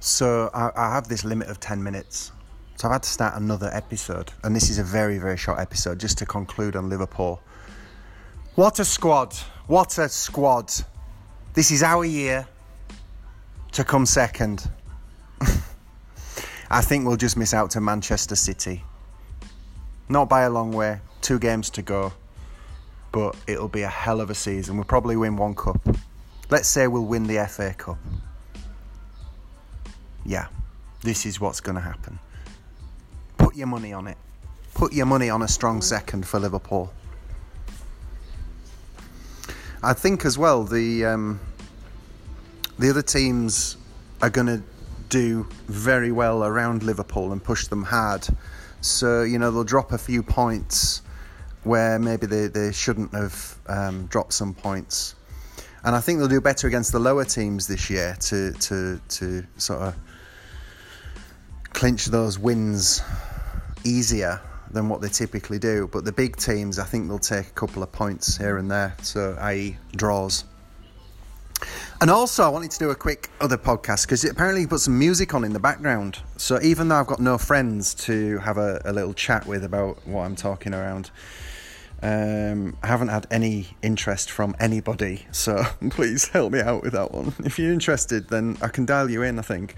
So I, I have this limit of 10 minutes. So I've had to start another episode. And this is a very, very short episode just to conclude on Liverpool. What a squad! What a squad! This is our year to come second. I think we'll just miss out to Manchester City. Not by a long way, two games to go, but it'll be a hell of a season. We'll probably win one cup. Let's say we'll win the FA Cup. Yeah, this is what's going to happen. Put your money on it. Put your money on a strong second for Liverpool. I think as well the um, the other teams are going to do very well around Liverpool and push them hard. So you know they'll drop a few points where maybe they, they shouldn't have um, dropped some points. And I think they'll do better against the lower teams this year to to to sort of clinch those wins easier than what they typically do. But the big teams, I think they'll take a couple of points here and there, so i.e., draws. And also, I wanted to do a quick other podcast because apparently you put some music on in the background. So even though I've got no friends to have a, a little chat with about what I'm talking around, um, I haven't had any interest from anybody, so please help me out with that one. If you're interested, then I can dial you in, I think.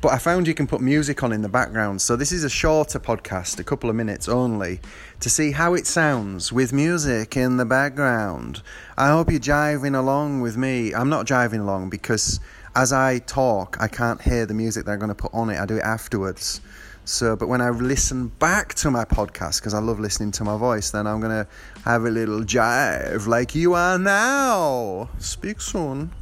But I found you can put music on in the background, so this is a shorter podcast, a couple of minutes only, to see how it sounds with music in the background. I hope you're jiving along with me. I'm not jiving along because as I talk, I can't hear the music they're going to put on it, I do it afterwards. So, but when I listen back to my podcast, because I love listening to my voice, then I'm going to have a little jive like you are now. Speak soon.